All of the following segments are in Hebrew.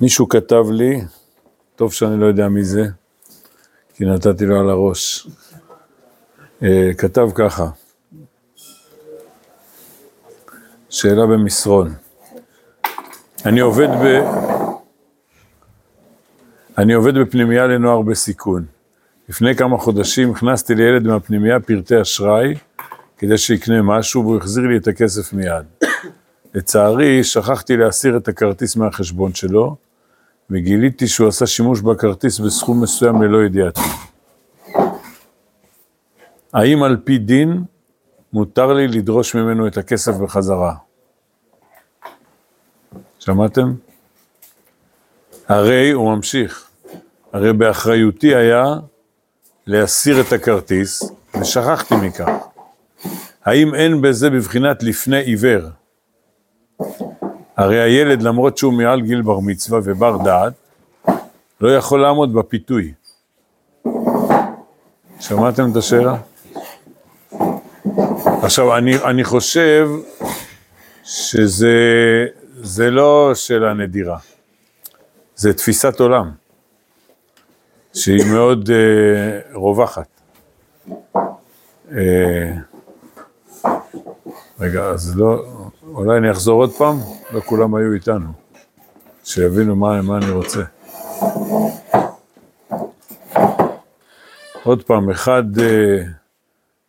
מישהו כתב לי, טוב שאני לא יודע מי זה, כי נתתי לו על הראש. אה, כתב ככה, שאלה במסרון. אני עובד ב... אני עובד בפנימייה לנוער בסיכון. לפני כמה חודשים הכנסתי לילד מהפנימייה פרטי אשראי כדי שיקנה משהו והוא החזיר לי את הכסף מיד. לצערי, שכחתי להסיר את הכרטיס מהחשבון שלו, וגיליתי שהוא עשה שימוש בכרטיס בסכום מסוים ללא ידיעתי. האם על פי דין מותר לי לדרוש ממנו את הכסף בחזרה? שמעתם? הרי, הוא ממשיך, הרי באחריותי היה להסיר את הכרטיס, ושכחתי מכך. האם אין בזה בבחינת לפני עיוור? הרי הילד, למרות שהוא מעל גיל בר מצווה ובר דעת, לא יכול לעמוד בפיתוי. שמעתם את השאלה? עכשיו, אני, אני חושב שזה לא שאלה נדירה, זה תפיסת עולם, שהיא מאוד uh, רווחת. Uh, רגע, אז לא, אולי אני אחזור עוד פעם? לא כולם היו איתנו, שיבינו מה, מה אני רוצה. עוד פעם, אחד uh,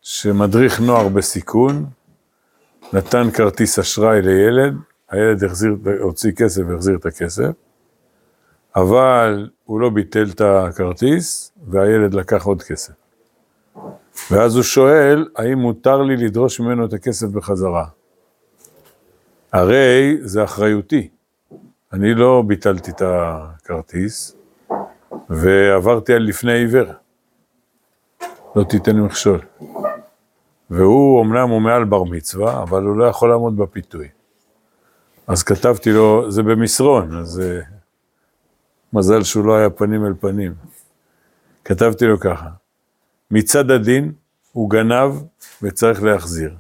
שמדריך נוער בסיכון, נתן כרטיס אשראי לילד, הילד החזיר, הוציא כסף והחזיר את הכסף, אבל הוא לא ביטל את הכרטיס, והילד לקח עוד כסף. ואז הוא שואל, האם מותר לי לדרוש ממנו את הכסף בחזרה? הרי זה אחריותי. אני לא ביטלתי את הכרטיס, ועברתי על לפני עיוור. לא תיתן מכשול. והוא, אמנם הוא מעל בר מצווה, אבל הוא לא יכול לעמוד בפיתוי. אז כתבתי לו, זה במסרון, אז uh, מזל שהוא לא היה פנים אל פנים. כתבתי לו ככה, מצד הדין הוא גנב וצריך להחזיר.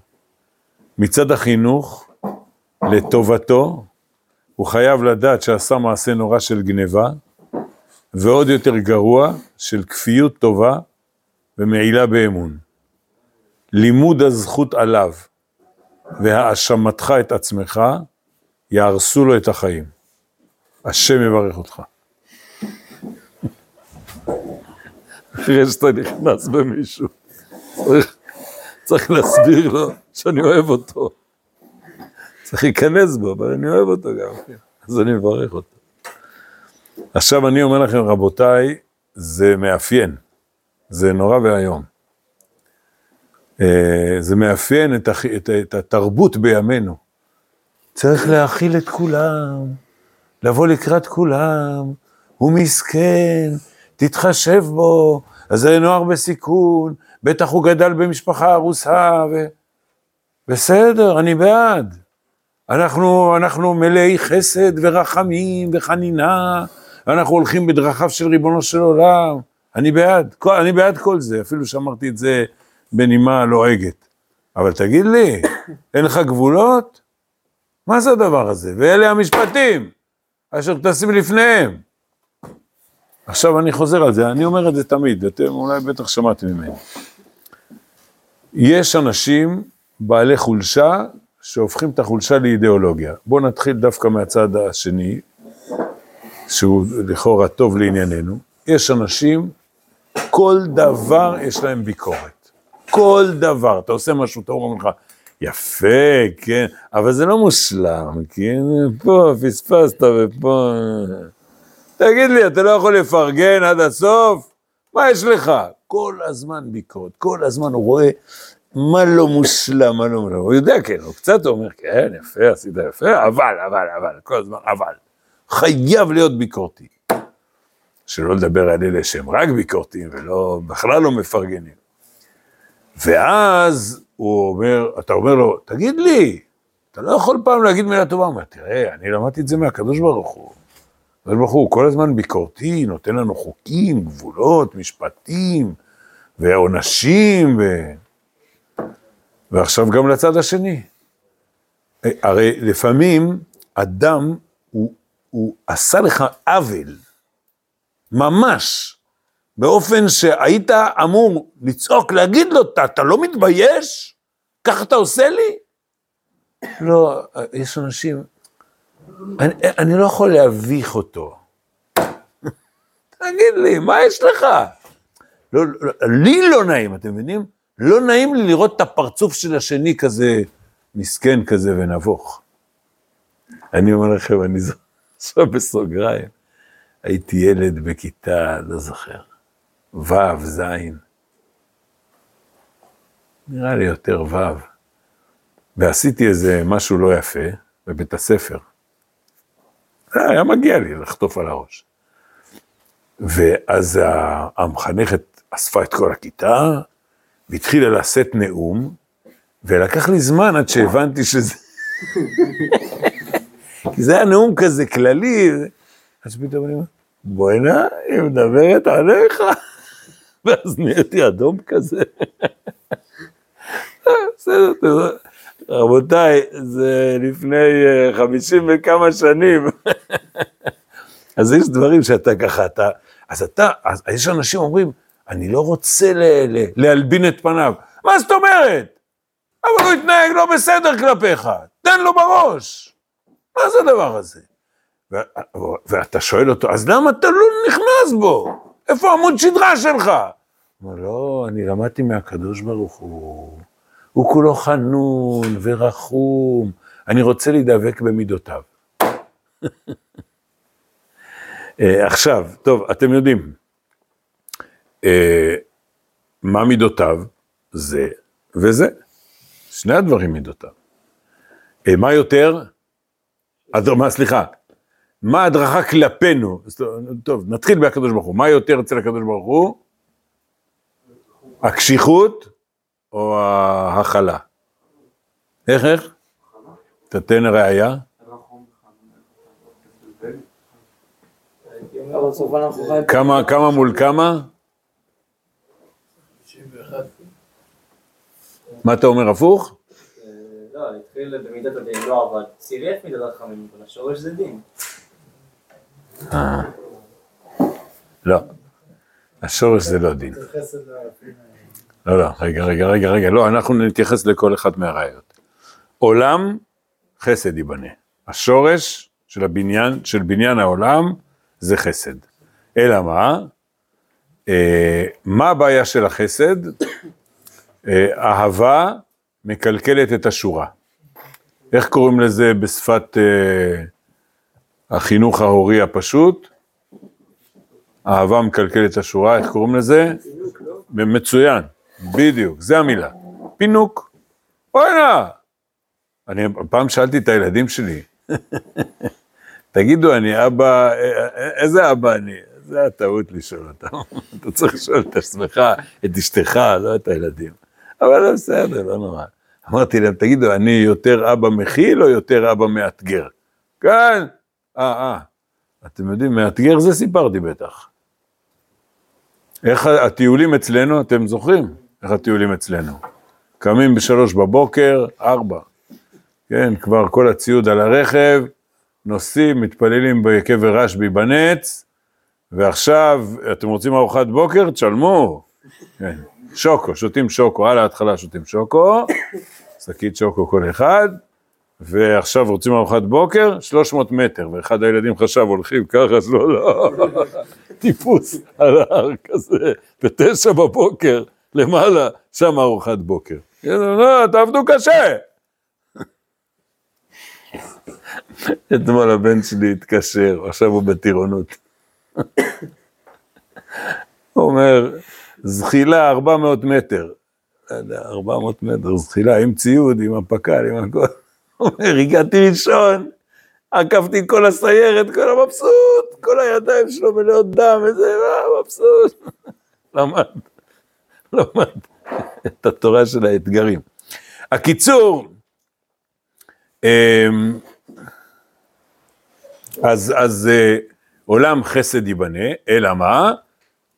מצד החינוך, לטובתו, הוא חייב לדעת שעשה מעשה נורא של גניבה, ועוד יותר גרוע, של כפיות טובה ומעילה באמון. לימוד הזכות עליו והאשמתך את עצמך, יהרסו לו את החיים. השם יברך אותך. אחרי שאתה נכנס במישהו, צריך, צריך להסביר לו שאני אוהב אותו. צריך להיכנס בו, אבל אני אוהב אותו גם, כן. אז אני מברך אותו. עכשיו אני אומר לכם, רבותיי, זה מאפיין, זה נורא ואיום. אה, זה מאפיין את, את, את התרבות בימינו. צריך להכיל את כולם, לבוא לקראת כולם, הוא מסכן, תתחשב בו, אז זה נוער בסיכון, בטח הוא גדל במשפחה ארוסה, ו... בסדר, אני בעד. אנחנו, אנחנו מלאי חסד ורחמים וחנינה, אנחנו הולכים בדרכיו של ריבונו של עולם. אני בעד, אני בעד כל זה, אפילו שאמרתי את זה בנימה לועגת. אבל תגיד לי, אין לך גבולות? מה זה הדבר הזה? ואלה המשפטים אשר תשים לפניהם. עכשיו אני חוזר על זה, אני אומר את זה תמיד, אתם אולי בטח שמעתם ממני. יש אנשים בעלי חולשה שהופכים את החולשה לאידיאולוגיה. בואו נתחיל דווקא מהצד השני, שהוא לכאורה טוב לענייננו. יש אנשים, כל דבר יש להם ביקורת. כל דבר. אתה עושה משהו, אתה אומר לך, יפה, כן, אבל זה לא מושלם, כן, פה פספסת ופה... תגיד לי, אתה לא יכול לפרגן עד הסוף? מה יש לך? כל הזמן ביקורת, כל הזמן הוא רואה מה לא מושלם, מה לא מושלם. הוא יודע, כן, הוא קצת אומר, כן, יפה, עשית יפה, אבל, אבל, אבל, כל הזמן, אבל. חייב להיות ביקורתי. שלא לדבר על אלה שהם רק ביקורתיים ולא, בכלל לא מפרגנים. ואז הוא אומר, אתה אומר לו, תגיד לי, אתה לא יכול פעם להגיד מילה טובה? הוא אומר, תראה, אני למדתי את זה מהקדוש ברוך הוא. הקדוש ברוך הוא כל הזמן ביקורתי, נותן לנו חוקים, גבולות, משפטים, ועונשים, ו... ועכשיו גם לצד השני. הרי לפעמים אדם הוא הוא עשה לך עוול, ממש, באופן שהיית אמור לצעוק, להגיד לו, אתה, אתה לא מתבייש? ככה אתה עושה לי? לא, יש אנשים, אני, אני לא יכול להביך אותו. תגיד לי, מה יש לך? לא, לא, לי לא נעים, אתם מבינים? לא נעים לי לראות את הפרצוף של השני כזה מסכן כזה ונבוך. אני אומר לכם, אני זוכר בסוגריים, הייתי ילד בכיתה, לא זוכר, ו', ז', נראה לי יותר ו', ועשיתי איזה משהו לא יפה בבית הספר. היה מגיע לי לחטוף על הראש. ואז המחנכת אספה את כל הכיתה, והתחילה לשאת נאום, ולקח לי זמן עד שהבנתי שזה... כי זה היה נאום כזה כללי, אז פתאום אני אומר, בוא'נה, היא מדברת עליך. ואז נהייתי אדום כזה. בסדר, רבותיי, זה לפני אה, חמישים וכמה שנים. אז יש דברים שאתה ככה, אתה, אז אתה, אז יש אנשים אומרים, אני לא רוצה ל, ל, להלבין את פניו. מה זאת אומרת? אבל הוא התנהג לא בסדר כלפיך, תן לו בראש. מה זה הדבר הזה? ו, ואתה שואל אותו, אז למה אתה לא נכנס בו? איפה עמוד שדרה שלך? הוא אומר, לא, אני למדתי מהקדוש ברוך הוא. הוא כולו חנון ורחום, אני רוצה להידבק במידותיו. אה, עכשיו, טוב, אתם יודעים, אה, מה מידותיו? זה וזה. שני הדברים מידותיו. אה, מה יותר? מה, סליחה, מה ההדרכה כלפינו? טוב, נתחיל בהקדוש ברוך הוא. מה יותר אצל הקדוש ברוך הוא? הקשיחות או ההכלה? איך, איך? תתן ראייה. כמה, כמה מול כמה? מה אתה אומר, הפוך? לא, התחיל במידת הדין, לא אבל צירף מידת הרחמים, אבל השורש זה דין. אה. לא, השורש זה לא דין. לא, לא, רגע, רגע, רגע, רגע, לא, אנחנו נתייחס לכל אחת מהראיות. עולם, חסד ייבנה. השורש של הבניין, של בניין העולם, זה חסד. אלא מה? אה, מה הבעיה של החסד? אה, אהבה מקלקלת את השורה. איך קוראים לזה בשפת אה, החינוך ההורי הפשוט? אהבה מקלקלת את השורה, איך קוראים לזה? מצוין, בדיוק, זה המילה. פינוק. נא. אני פעם שאלתי את הילדים שלי, תגידו, אני אבא, איזה אבא אני? זה הטעות לשאול אותם. אתה צריך לשאול את עצמך, את אשתך, לא את הילדים. אבל בסדר, לא נורא. אמרתי להם, תגידו, אני יותר אבא מכיל או יותר אבא מאתגר? כן. אה, אה. אתם יודעים, מאתגר זה סיפרתי בטח. איך הטיולים אצלנו, אתם זוכרים? איך הטיולים אצלנו? קמים בשלוש בבוקר, ארבע. כן, כבר כל הציוד על הרכב, נוסעים, מתפללים בקבר רשב"י בנץ, ועכשיו, אתם רוצים ארוחת בוקר? תשלמו. כן. שוקו, שותים שוקו, על ההתחלה שותים שוקו, שקית שוקו כל אחד, ועכשיו רוצים ארוחת בוקר, 300 מטר, ואחד הילדים חשב, הולכים ככה, אז לא, לא, טיפוס על ההר כזה, בתשע בבוקר, למעלה, שם ארוחת בוקר. לא, תעבדו קשה. אתמול הבן שלי התקשר, עכשיו הוא בטירונות. הוא אומר, זחילה 400 מטר. לא יודע, 400 מטר זחילה, עם ציוד, עם הפק"ל, עם הכל. הוא אומר, הגעתי ראשון, עקפתי כל הסיירת, כל המבסוט, כל הידיים שלו מלאות דם, איזה מבסוט. למד, למד את התורה של האתגרים. הקיצור, אמ, אז, אז אה, עולם חסד ייבנה, אלא מה?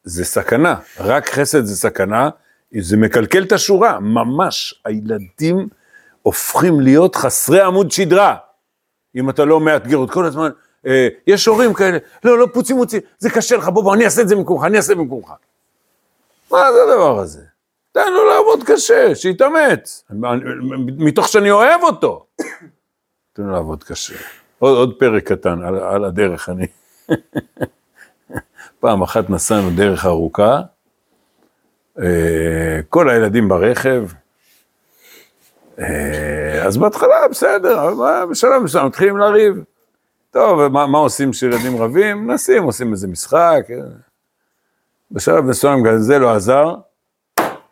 זה סכנה, רק חסד זה סכנה, זה מקלקל את השורה, ממש, הילדים הופכים להיות חסרי עמוד שדרה, אם אתה לא מאתגר עוד כל הזמן, אה, יש הורים כאלה, לא, לא, פוצי מוצי, זה קשה לך, בוא, בוא, אני אעשה את זה במקומך, אני אעשה במקומך. מה זה הדבר הזה? תן לו לעבוד קשה, שיתאמץ, מתוך שאני אוהב אותו. תן לו לעבוד קשה. עוד, עוד פרק קטן על, על הדרך, אני... פעם אחת נסענו דרך ארוכה, אה, כל הילדים ברכב, אה, אז בהתחלה בסדר, בשלב מסוים מתחילים לריב. טוב, מה, מה עושים כשילדים רבים? מנסים, עושים איזה משחק. בשלב מסוים גם זה לא עזר,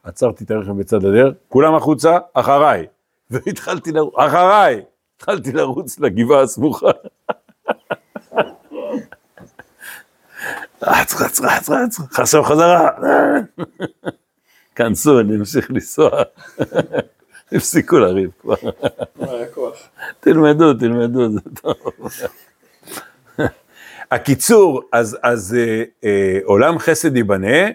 עצרתי את הרכב בצד הדרך, כולם החוצה, אחריי. והתחלתי לרוץ, אחריי, התחלתי לרוץ לגבעה הסמוכה. רץ, רץ, רץ, רץ, חסר חזרה. כנסו, אני אמשיך לנסוע. הפסיקו לריב כבר. תלמדו, תלמדו, זה טוב. הקיצור, אז, אז אה, אה, עולם חסד ייבנה,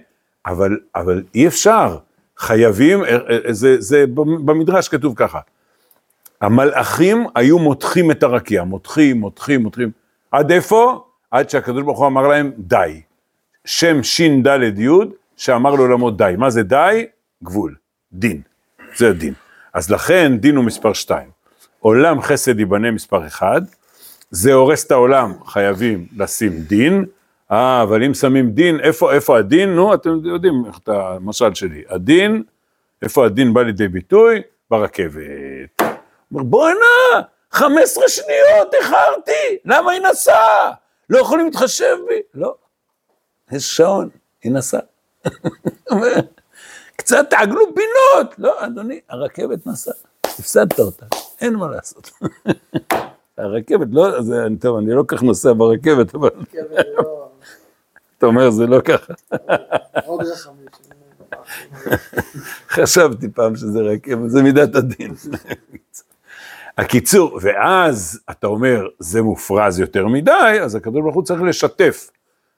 אבל, אבל אי אפשר, חייבים, אה, אה, זה, זה במדרש כתוב ככה, המלאכים היו מותחים את הרקיע, מותחים, מותחים, מותחים, עד איפה? עד שהקדוש ברוך הוא אמר להם די. שם ש"ד י' שאמר לעולמו די. מה זה די? גבול, דין, זה הדין. אז לכן דין הוא מספר 2. עולם חסד ייבנה מספר 1, זה הורס את העולם, חייבים לשים דין, אה, אבל אם שמים דין, איפה, איפה הדין? נו, אתם יודעים איך את המשל שלי. הדין, איפה הדין בא לידי ביטוי? ברכבת. אומר, בואנה, 15 שניות, איחרתי, למה היא נסעה? לא יכולים להתחשב בי? לא. יש שעון, היא נסעה. קצת תעגלו פינות. לא, אדוני, הרכבת נסעה, הפסדת אותה, אין מה לעשות. הרכבת, לא, זה, טוב, אני לא כך נוסע ברכבת, אבל... אתה אומר, זה לא ככה. חשבתי פעם שזה רכבת, זה מידת הדין. הקיצור, ואז אתה אומר, זה מופרז יותר מדי, אז הקדוש ברוך הוא צריך לשתף.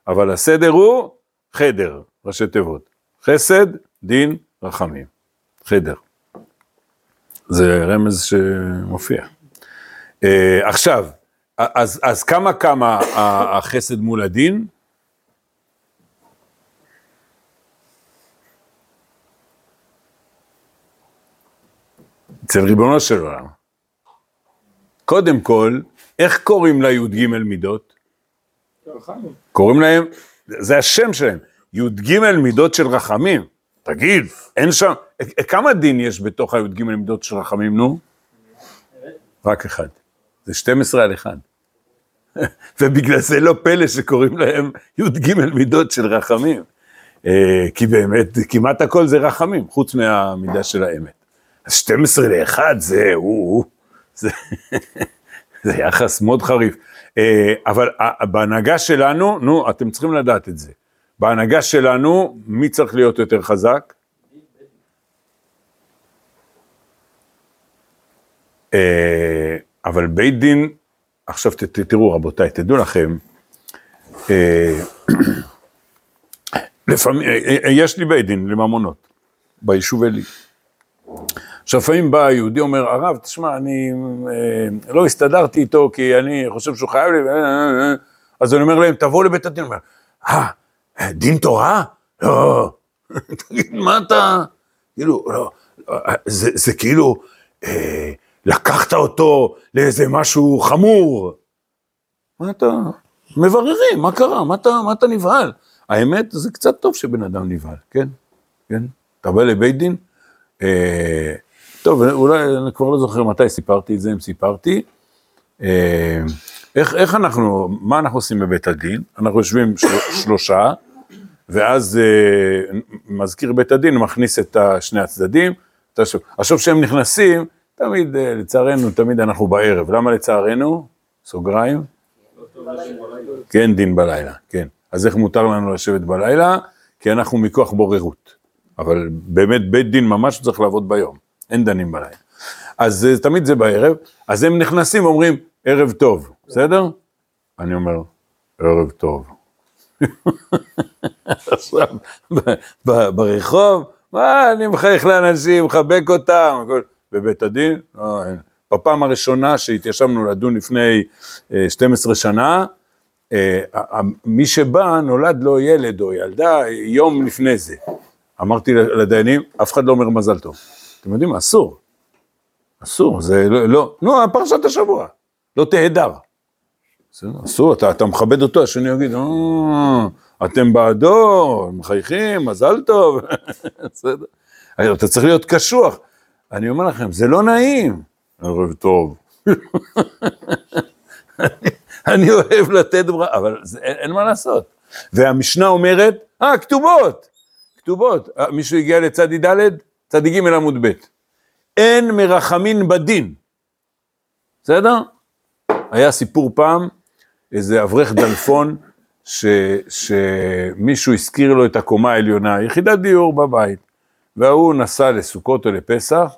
אבל הסדר הוא חדר, ראשי תיבות. חסד, דין, רחמים. חדר. זה רמז שמופיע. Uh, עכשיו, אז, אז כמה כמה החסד מול הדין? אצל ריבונו של עולם. קודם כל, איך קוראים לי"ג מידות? קוראים להם, זה השם שלהם, י"ג מידות של רחמים. תגיד, אין שם, כמה דין יש בתוך הי"ג מידות של רחמים, נו? רק אחד. זה 12 על אחד. ובגלל זה לא פלא שקוראים להם י"ג מידות של רחמים. אה, כי באמת, כמעט הכל זה רחמים, חוץ מהמידה של האמת. אז 12 ל-1 זה, הוא, זה, זה יחס מאוד חריף. אה, אבל בהנהגה שלנו, נו, אתם צריכים לדעת את זה. בהנהגה שלנו, מי צריך להיות יותר חזק? אה, אבל בית דין, עכשיו תראו רבותיי, תדעו לכם, אה, לפעמים, יש לי בית דין לממונות, ביישוב אלי. עכשיו לפעמים בא יהודי אומר, הרב, תשמע, אני אה, לא הסתדרתי איתו כי אני חושב שהוא חייב לי, אה, אה, אה. אז אני אומר להם, תבואו לבית הדין, אומר, אה, דין תורה? לא. תגיד, מה אתה, כאילו, לא, זה, זה כאילו, אה, לקחת אותו לאיזה משהו חמור. מה אתה, מבררים, מה קרה, מה אתה, מה אתה נבהל? האמת, זה קצת טוב שבן אדם נבהל, כן? כן? אתה בא לבית דין, אה, טוב, אולי, אני כבר לא זוכר מתי סיפרתי את זה, אם סיפרתי. אה, איך, איך אנחנו, מה אנחנו עושים בבית הדין? אנחנו יושבים של, שלושה, ואז אה, מזכיר בית הדין מכניס את שני הצדדים. עכשיו כשהם נכנסים, תמיד, אה, לצערנו, תמיד אנחנו בערב. למה לצערנו? סוגריים? כן, דין בלילה, כן. אז איך מותר לנו לשבת בלילה? כי אנחנו מכוח בוררות. אבל באמת בית דין ממש צריך לעבוד ביום. אין דנים בלילה. אז תמיד זה בערב, אז הם נכנסים ואומרים, ערב טוב, בסדר? אני אומר, ערב טוב. עכשיו, ברחוב, מה, אני מחייך לאנשים, מחבק אותם, בבית הדין, לא, אין. בפעם הראשונה שהתיישבנו לדון לפני אה, 12 שנה, אה, ה- ה- מי שבא נולד לו ילד או ילדה יום לפני זה. אמרתי לדיינים, אף אחד לא אומר מזל טוב. אתם יודעים מה? אסור. אסור, זה לא, לא, נו, פרשת השבוע, לא תהדר. בסדר, אסור, אתה, אתה מכבד אותו, השני יגיד, "אה, אתם בעדו, מחייכים, מזל טוב, בסדר. אתה צריך להיות קשוח. אני אומר לכם, זה לא נעים. ערב טוב. אני- אוהב לתת ברכה, אבל אין, מה לעשות. והמשנה אומרת, אה, כתובות, כתובות. אה, מישהו הגיע לצדי ד', צדי ג' עמוד ב'. אין מרחמין בדין. בסדר? היה סיפור פעם, איזה אברך דלפון, שמישהו הזכיר לו את הקומה העליונה, יחידת דיור בבית, וההוא נסע לסוכות או לפסח,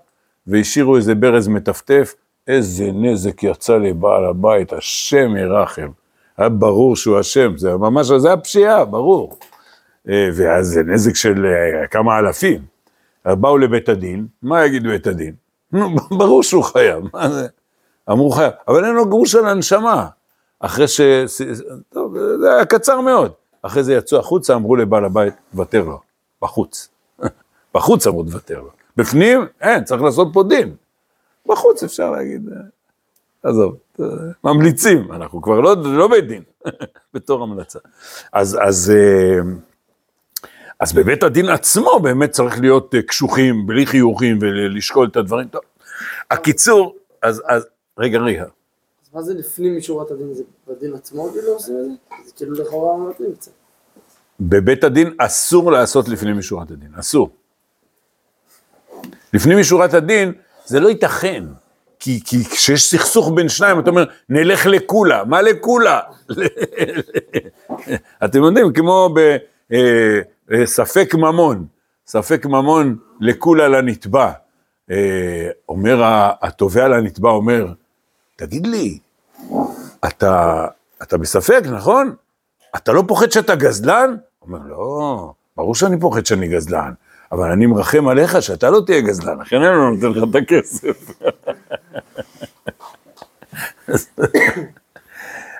והשאירו איזה ברז מטפטף, איזה נזק יצא לבעל הבית, השם ירחם. היה ברור שהוא אשם, זה ממש, זה היה פשיעה, ברור. אה, ואז זה נזק של אה, כמה אלפים. באו לבית הדין, מה יגיד בית הדין? ברור שהוא חייב, מה זה? אמרו חייב, אבל אין לו גרוש על הנשמה. אחרי ש... טוב, זה היה קצר מאוד. אחרי זה יצאו החוצה, אמרו לבעל הבית, תוותר לו, בחוץ. בחוץ אמרו, תוותר לו. בפנים, אין, צריך לעשות פה דין. בחוץ אפשר להגיד, אה, עזוב, אה, ממליצים, אנחנו כבר לא, לא בית דין, בתור המלצה. אז, אז, אה, אז בבית הדין עצמו באמת צריך להיות קשוחים, בלי חיוכים ולשקול את הדברים. טוב, הקיצור, אז, אז, רגע, רגע, אז מה זה לפנים משורת הדין? זה בדין עצמו כאילו עושים את זה? זה כאילו לכאורה מתאים קצת. בבית הדין אסור לעשות לפנים משורת הדין, אסור. לפנים משורת הדין זה לא ייתכן, כי, כי כשיש סכסוך בין שניים, אתה אומר, נלך לקולה, מה לקולה? אתם יודעים, כמו בספק ממון, ספק ממון לקולה לנתבע. אה, אומר התובע לנתבע, אומר, תגיד לי, אתה, אתה בספק, נכון? אתה לא פוחד שאתה גזלן? הוא אומר, לא, ברור שאני פוחד שאני גזלן, אבל אני מרחם עליך שאתה לא תהיה גזלן, לכן אני לא נותן לך את הכסף.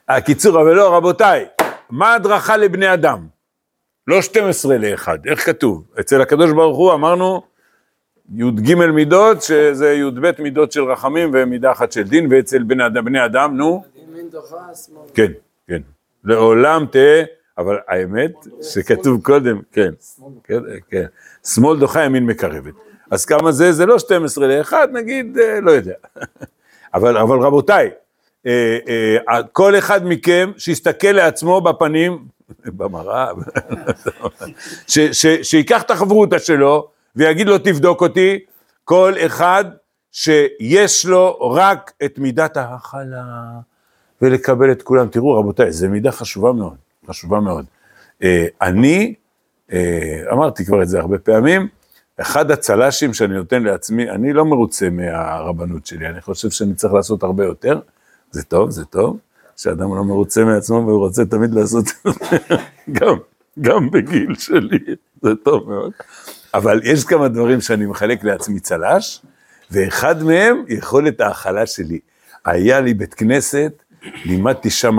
הקיצור, אבל לא, רבותיי, מה הדרכה לבני אדם? לא 12 לאחד, איך כתוב? אצל הקדוש ברוך הוא אמרנו י"ג מידות, שזה י"ב מידות של רחמים ומידה אחת של דין, ואצל בני אדם, בני אדם, נו, ימין דוחה, שמאל. כן, כן. לעולם תהא, אבל האמת שכתוב קודם, כן, כן, כן. שמאל דוחה, ימין מקרבת. אז כמה זה? זה לא 12 ל-1, נגיד, אה, לא יודע. אבל, רבותיי, אה, אה, כל אחד מכם שיסתכל לעצמו בפנים, במראה, שיקח את החברותא שלו ויגיד לו תבדוק אותי, כל אחד שיש לו רק את מידת ההכלה ולקבל את כולם. תראו רבותיי, זו מידה חשובה מאוד, חשובה מאוד. אה, אני, אה, אמרתי כבר את זה הרבה פעמים, אחד הצל"שים שאני נותן לעצמי, אני לא מרוצה מהרבנות שלי, אני חושב שאני צריך לעשות הרבה יותר, זה טוב, זה טוב, שאדם לא מרוצה מעצמו והוא רוצה תמיד לעשות גם, גם בגיל שלי, זה טוב מאוד. אבל יש כמה דברים שאני מחלק לעצמי צל"ש, ואחד מהם יכולת ההכלה שלי. היה לי בית כנסת, לימדתי שם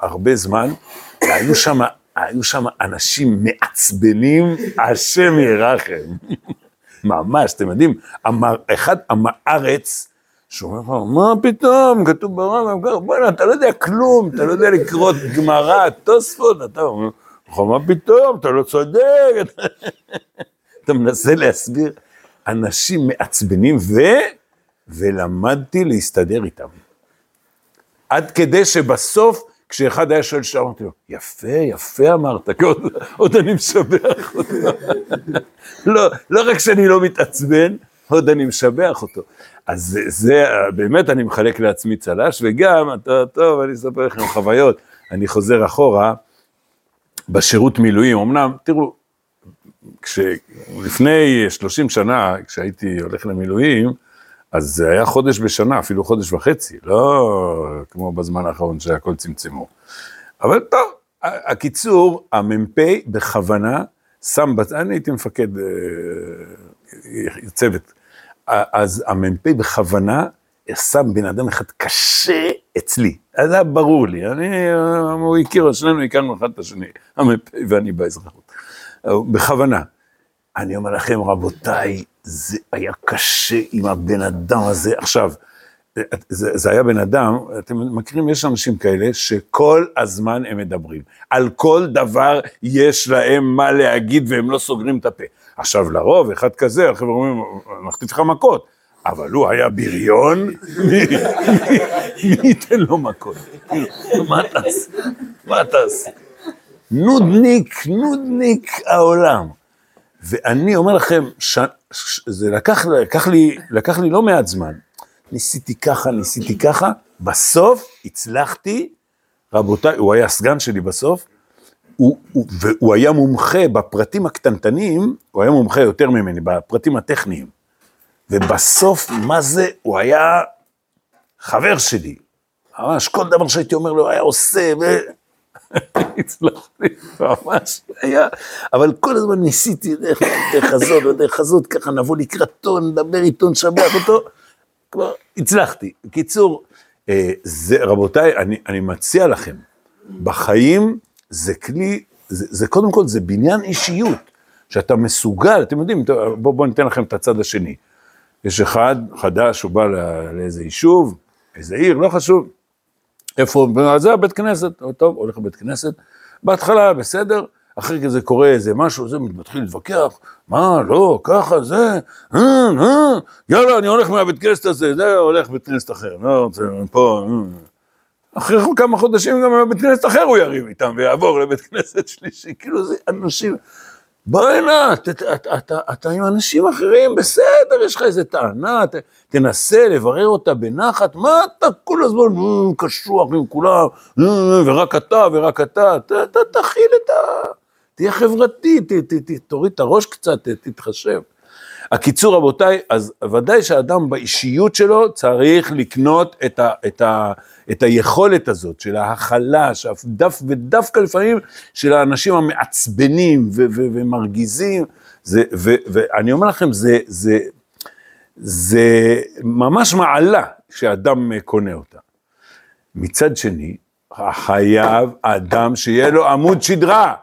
הרבה זמן, והיו שם, היו שם אנשים מעצבנים, השם ירחם. ממש, אתם יודעים, אמר, אחד עם הארץ, שאומר לך, מה פתאום, כתוב ברמב"ם, בוא'נה, אתה לא יודע כלום, אתה לא יודע לקרוא גמרא, תוספות, אתה אומר, מה פתאום, אתה לא צודק, אתה מנסה להסביר, אנשים מעצבנים, ו... ולמדתי להסתדר איתם. עד כדי שבסוף, כשאחד היה שואל שאלה, אמרתי לו, יפה, יפה אמרת, כי עוד, עוד אני משבח אותו. לא, לא רק שאני לא מתעצבן, עוד אני משבח אותו. אז זה, זה, באמת אני מחלק לעצמי צל"ש, וגם, אתה, טוב, אני אספר לכם חוויות, אני חוזר אחורה, בשירות מילואים, אמנם, תראו, כשלפני 30 שנה, כשהייתי הולך למילואים, אז זה היה חודש בשנה, אפילו חודש וחצי, לא כמו בזמן האחרון שהכל צמצמו. אבל טוב, הקיצור, המ"פ בכוונה שם, אני הייתי מפקד אה, צוות, אז המ"פ בכוונה שם בן אדם אחד קשה אצלי. אז היה ברור לי, אני, הוא הכיר, שנינו הכרנו אחד את השני, המ"פ ואני באזרחות. בכוונה. אני אומר לכם, רבותיי, זה היה קשה עם הבן אדם הזה. עכשיו, זה, זה היה בן אדם, אתם מכירים, יש אנשים כאלה שכל הזמן הם מדברים. על כל דבר יש להם מה להגיד והם לא סוגרים את הפה. עכשיו, לרוב, אחד כזה, החבר'ה אומרים, נחטיף לך מכות. אבל הוא היה בריון, מי ייתן לו מכות? מה תעשה? מה תעשה? נודניק, נודניק העולם. ואני אומר לכם. זה לקח, לקח, לי, לקח לי לא מעט זמן. ניסיתי ככה, ניסיתי ככה, בסוף הצלחתי, רבותיי, הוא היה סגן שלי בסוף, הוא, הוא, והוא היה מומחה בפרטים הקטנטנים, הוא היה מומחה יותר ממני, בפרטים הטכניים. ובסוף, מה זה, הוא היה חבר שלי. ממש, כל דבר שהייתי אומר לו, היה עושה, ו... הצלחתי, ממש היה, אבל כל הזמן ניסיתי דרך, דרך הזאת ודרך הזאת, ככה נבוא לקראתו, נדבר איתו, נשבח אותו, כבר הצלחתי. בקיצור, אה, זה, רבותיי, אני, אני מציע לכם, בחיים זה כלי, זה, זה קודם כל, זה בניין אישיות, שאתה מסוגל, אתם יודעים, בואו בוא ניתן לכם את הצד השני. יש אחד חדש, הוא בא לאיזה יישוב, איזה עיר, לא חשוב, איפה, זה הבית כנסת, טוב, הולך לבית כנסת, בהתחלה בסדר, אחרי זה קורה איזה משהו, זה מתחיל להתווכח, מה, לא, ככה, זה, אה, אה, יאללה, אני הולך מהבית כנסת הזה, זה הולך בית כנסת אחר, לא, זה פה, אה. אחרי כמה חודשים גם בבית כנסת אחר הוא יריב איתם ויעבור לבית כנסת שלישי, כאילו זה אנשים, בוא הנה, אתה עם אנשים אחרים, בסדר, יש לך איזה טענה, ת, תנסה לברר אותה בנחת, מה אתה כל הזמן קשוח עם כולם, ורק אתה ורק אתה, תכיל את ה... תהיה חברתי, ת, ת, ת, תוריד את הראש קצת, תתחשב. הקיצור, רבותיי, אז ודאי שאדם באישיות שלו צריך לקנות את, ה, את, ה, את היכולת הזאת של ההכלה, דף, ודווקא לפעמים של האנשים המעצבנים ו, ו, ומרגיזים, זה, ו, ואני אומר לכם, זה, זה, זה ממש מעלה שאדם קונה אותה. מצד שני, חייב אדם שיהיה לו עמוד שדרה.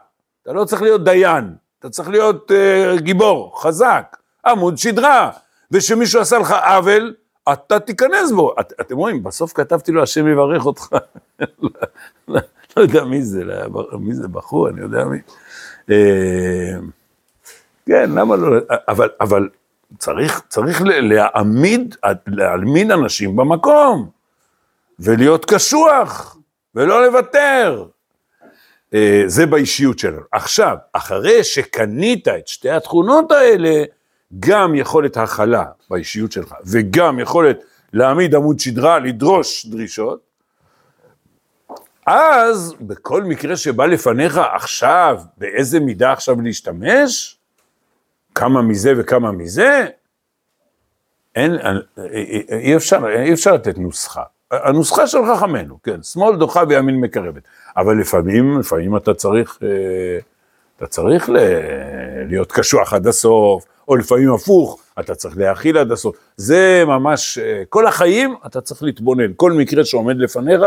אתה לא צריך להיות דיין, אתה צריך להיות uh, גיבור, חזק, עמוד שדרה. ושמישהו עשה לך עוול, אתה תיכנס בו. את, אתם רואים, בסוף כתבתי לו, השם יברך אותך. לא, לא, יודע מי זה, לא, מי זה בחור, אני יודע מי. אה, כן, למה לא, אבל, אבל צריך, צריך להעמיד, להעמיד אנשים במקום, ולהיות קשוח, ולא לוותר. אה, זה באישיות שלנו. עכשיו, אחרי שקנית את שתי התכונות האלה, גם יכולת הכלה באישיות שלך, וגם יכולת להעמיד עמוד שדרה, לדרוש דרישות, אז בכל מקרה שבא לפניך עכשיו, באיזה מידה עכשיו להשתמש, כמה מזה וכמה מזה, אין, אי אפשר, אי אפשר לתת נוסחה. הנוסחה של חכמינו, כן, שמאל דוחה וימין מקרבת. אבל לפעמים, לפעמים אתה צריך, אה, אתה צריך להיות קשוח עד הסוף, או לפעמים הפוך, אתה צריך להכיל עד הסוף. זה ממש, אה, כל החיים אתה צריך להתבונן, כל מקרה שעומד לפניך,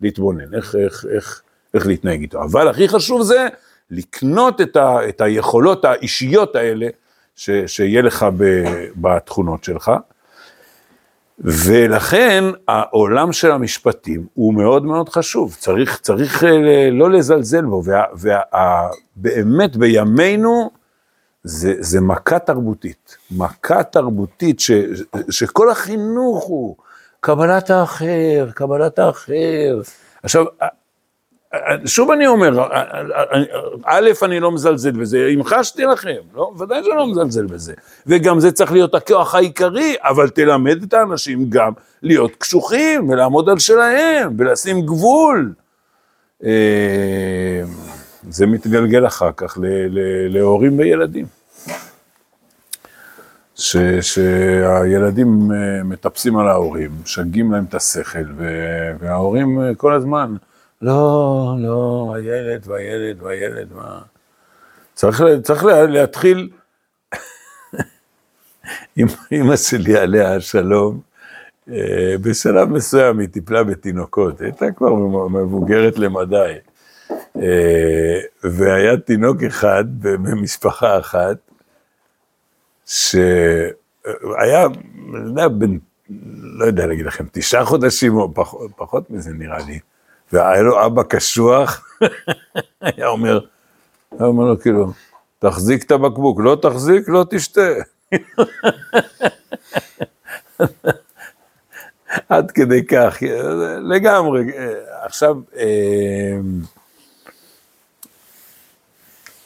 להתבונן, איך, איך, איך, איך להתנהג איתו. אבל הכי חשוב זה לקנות את, ה, את היכולות האישיות האלה, ש, שיהיה לך ב, בתכונות שלך. ולכן העולם של המשפטים הוא מאוד מאוד חשוב, צריך, צריך אה, לא לזלזל בו, ובאמת בימינו זה, זה מכה תרבותית, מכה תרבותית ש, שכל החינוך הוא קבלת האחר, קבלת האחר. עכשיו, שוב אני אומר, א', אני לא מזלזל בזה, המחשתי לכם, לא, ודאי שאני לא מזלזל בזה. וגם זה צריך להיות הכוח העיקרי, אבל תלמד את האנשים גם להיות קשוחים ולעמוד על שלהם ולשים גבול. זה מתגלגל אחר כך להורים וילדים. ש, שהילדים אה, מטפסים על ההורים, משגעים להם את השכל, וההורים אה, כל הזמן, לא, לא, הילד והילד והילד, מה... צריך, צריך להתחיל, אמא שלי עליה השלום, אה, בשלב מסוים היא טיפלה בתינוקות, הייתה כבר מבוגרת למדי. אה, והיה תינוק אחד במשפחה אחת, שהיה, בן, לא יודע להגיד לכם, תשעה חודשים או פח, פחות מזה נראה לי, והיה לו אבא קשוח, היה אומר, היה אומר לו כאילו, תחזיק את הבקבוק, לא תחזיק, לא תשתה. עד כדי כך, לגמרי. עכשיו, אה,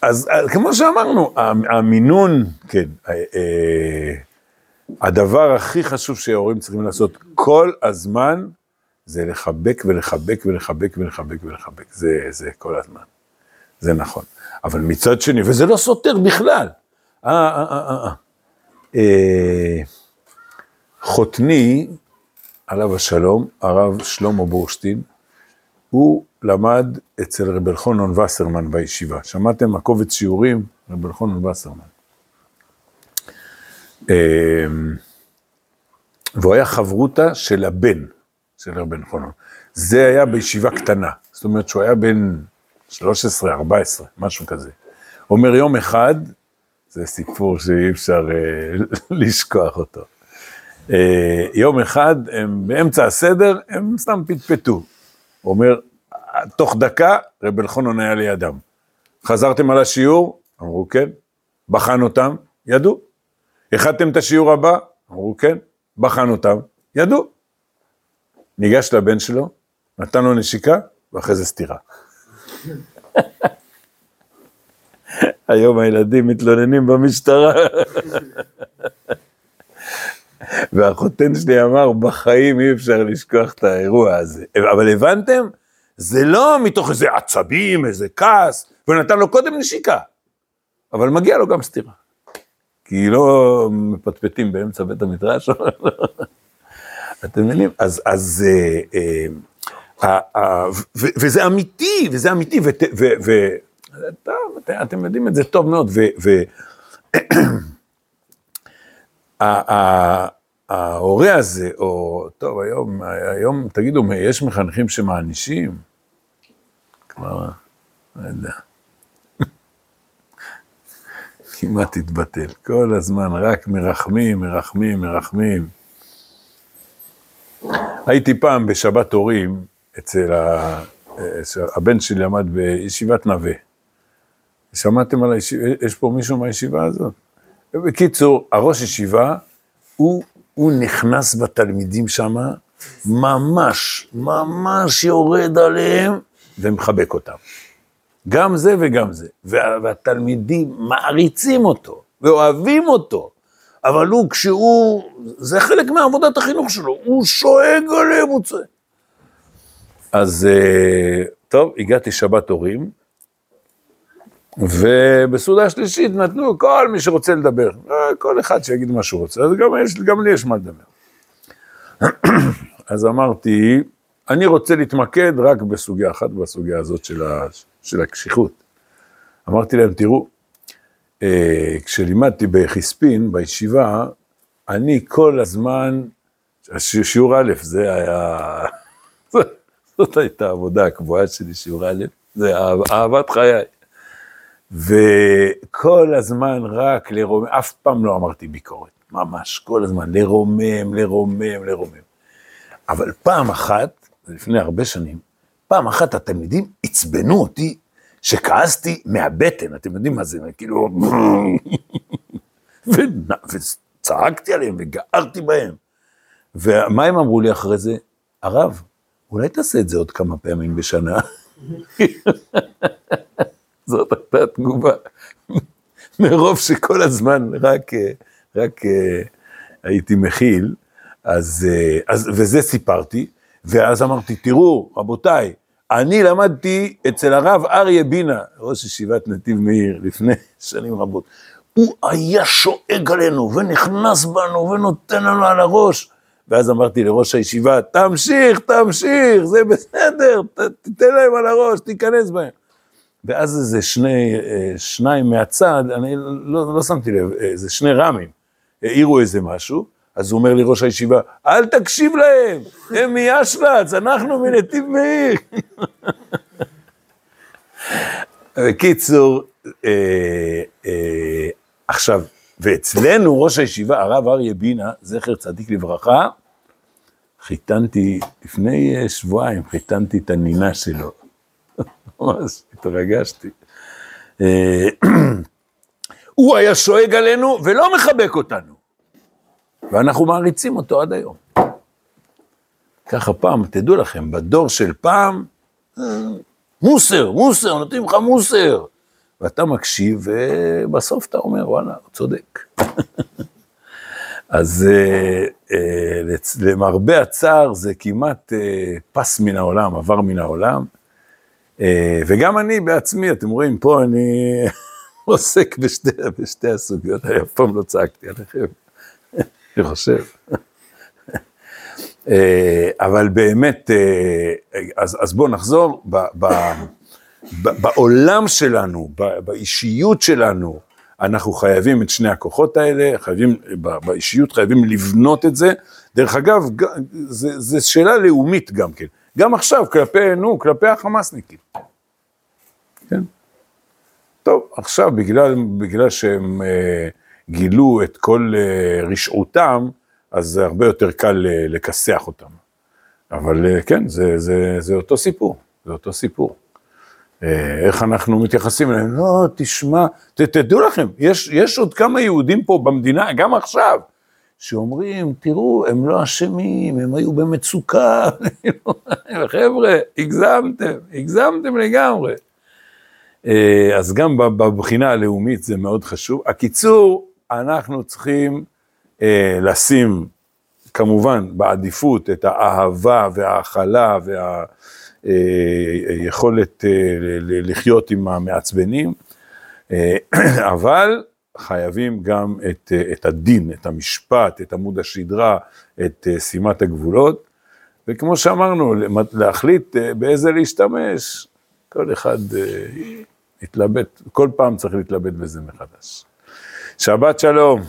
אז אה, כמו שאמרנו, המינון, כן, אה, הדבר הכי חשוב שההורים צריכים לעשות כל הזמן, זה לחבק ולחבק ולחבק ולחבק ולחבק, זה, זה כל הזמן, זה נכון. אבל מצד שני, וזה לא סותר בכלל. אה, אה, אה, אה. אה, חותני, עליו השלום, הרב שלמה בורשטיין, הוא למד אצל רב אלחונון וסרמן בישיבה. שמעתם הקובץ שיעורים? רב אלחונון וסרמן. אה, והוא היה חברותה של הבן של רב אלחונון. זה היה בישיבה קטנה, זאת אומרת שהוא היה בן 13, 14, משהו כזה. אומר יום אחד, זה סיפור שאי אפשר אה, לשכוח אותו. אה, יום אחד, הם באמצע הסדר, הם סתם פטפטו. הוא אומר, תוך דקה, רב אלחונון היה לידם. חזרתם על השיעור? אמרו כן. בחן אותם? ידעו. הכנתם את השיעור הבא? אמרו כן. בחן אותם? ידעו. ניגש לבן שלו, נתן לו נשיקה, ואחרי זה סטירה. היום הילדים מתלוננים במשטרה. והחותן שלי אמר, בחיים אי אפשר לשכוח את האירוע הזה. אבל הבנתם? זה לא מתוך איזה עצבים, איזה כעס, ונתן לו קודם נשיקה, אבל מגיע לו גם סטירה. כי לא מפטפטים באמצע בית המדרש. אתם מבינים? אז, אז, אה, אה, וזה אמיתי, וזה אמיתי, ואתם יודעים את זה טוב מאוד, וההורה הזה, או טוב, היום, היום, תגידו, יש מחנכים שמענישים? כבר, לא יודע. כמעט התבטל, כל הזמן רק מרחמים, מרחמים, מרחמים. הייתי פעם בשבת הורים, אצל ה... הבן שלי למד בישיבת נווה. שמעתם על הישיבה? יש פה מישהו מהישיבה הזאת? בקיצור, הראש ישיבה, הוא, הוא נכנס בתלמידים שם, ממש, ממש יורד עליהם ומחבק אותם. גם זה וגם זה. וה, והתלמידים מעריצים אותו, ואוהבים אותו, אבל הוא, כשהוא, זה חלק מעבודת החינוך שלו, הוא שואג עליהם, הוא צועק. אז אה, טוב, הגעתי שבת הורים, ובסעודה שלישית נתנו כל מי שרוצה לדבר, כל אחד שיגיד מה שהוא רוצה, אז גם, יש, גם לי יש מה לדבר. אז אמרתי, אני רוצה להתמקד רק בסוגיה אחת, בסוגיה הזאת של, ה, של הקשיחות. אמרתי להם, תראו, אה, כשלימדתי בחיספין, בישיבה, אני כל הזמן, שיעור א', זה היה, זאת הייתה העבודה הקבועה שלי, שיעור א', זה אהבת חיי. וכל הזמן רק לרומם, אף פעם לא אמרתי ביקורת, ממש, כל הזמן, לרומם, לרומם, לרומם. אבל פעם אחת, לפני הרבה שנים, פעם אחת התלמידים עצבנו אותי שכעסתי מהבטן, אתם יודעים מה זה, כאילו, וצעקתי עליהם וגערתי בהם. ומה הם אמרו לי אחרי זה? הרב, אולי תעשה את זה עוד כמה פעמים בשנה. זאת הייתה התגובה. מרוב שכל הזמן רק, רק הייתי מכיל, אז, אז, וזה סיפרתי, ואז אמרתי, תראו, רבותיי, אני למדתי אצל הרב אריה בינה, ראש ישיבת נתיב מאיר, לפני שנים רבות. הוא היה שואג עלינו, ונכנס בנו, ונותן לנו על הראש. ואז אמרתי לראש הישיבה, תמשיך, תמשיך, זה בסדר, ת, תיתן להם על הראש, תיכנס בהם. ואז איזה שני, אה, שניים מהצד, אני לא, לא שמתי לב, איזה שני רמים, העירו איזה משהו, אז הוא אומר לי ראש הישיבה, אל תקשיב להם, הם מישל"צ, אנחנו מנתיב מאיר. בקיצור, אה, אה, עכשיו, ואצלנו ראש הישיבה, הרב אריה בינה, זכר צדיק לברכה, חיתנתי, לפני אה, שבועיים חיתנתי את הנינה שלו. ממש התרגשתי. אה, הוא היה שואג עלינו ולא מחבק אותנו. ואנחנו מעריצים אותו עד היום. ככה פעם, תדעו לכם, בדור של פעם, אה, מוסר, מוסר, נותנים לך מוסר. ואתה מקשיב, ובסוף אתה אומר, וואלה, הוא צודק. אז אה, אה, למרבה הצער זה כמעט אה, פס מן העולם, עבר מן העולם. אה, וגם אני בעצמי, אתם רואים, פה אני עוסק בשתי, בשתי הסוגיות, אני אף פעם לא צעקתי עליכם, אני חושב. אה, אבל באמת, אה, אז, אז בואו נחזור, ב, ב, ב, בעולם שלנו, ב, באישיות שלנו, אנחנו חייבים את שני הכוחות האלה, חייבים, באישיות חייבים לבנות את זה. דרך אגב, זו שאלה לאומית גם כן. גם עכשיו, כלפי, נו, כלפי החמאסניקים. כן. טוב, עכשיו, בגלל, בגלל שהם אה, גילו את כל אה, רשעותם, אז זה הרבה יותר קל אה, לכסח אותם. אבל אה, כן, זה, זה, זה אותו סיפור, זה אותו סיפור. אה, איך אנחנו מתייחסים אליהם, לא, תשמע, ת, תדעו לכם, יש, יש עוד כמה יהודים פה במדינה, גם עכשיו, שאומרים, תראו, הם לא אשמים, הם היו במצוקה, חבר'ה, הגזמתם, הגזמתם לגמרי. אה, אז גם בבחינה הלאומית זה מאוד חשוב. הקיצור, אנחנו צריכים אה, לשים כמובן בעדיפות את האהבה וההכלה והיכולת אה, לחיות עם המעצבנים, אבל חייבים גם את, את הדין, את המשפט, את עמוד השדרה, את שימת הגבולות, וכמו שאמרנו, להחליט באיזה להשתמש, כל אחד יתלבט, כל פעם צריך להתלבט בזה מחדש. שבת שלום.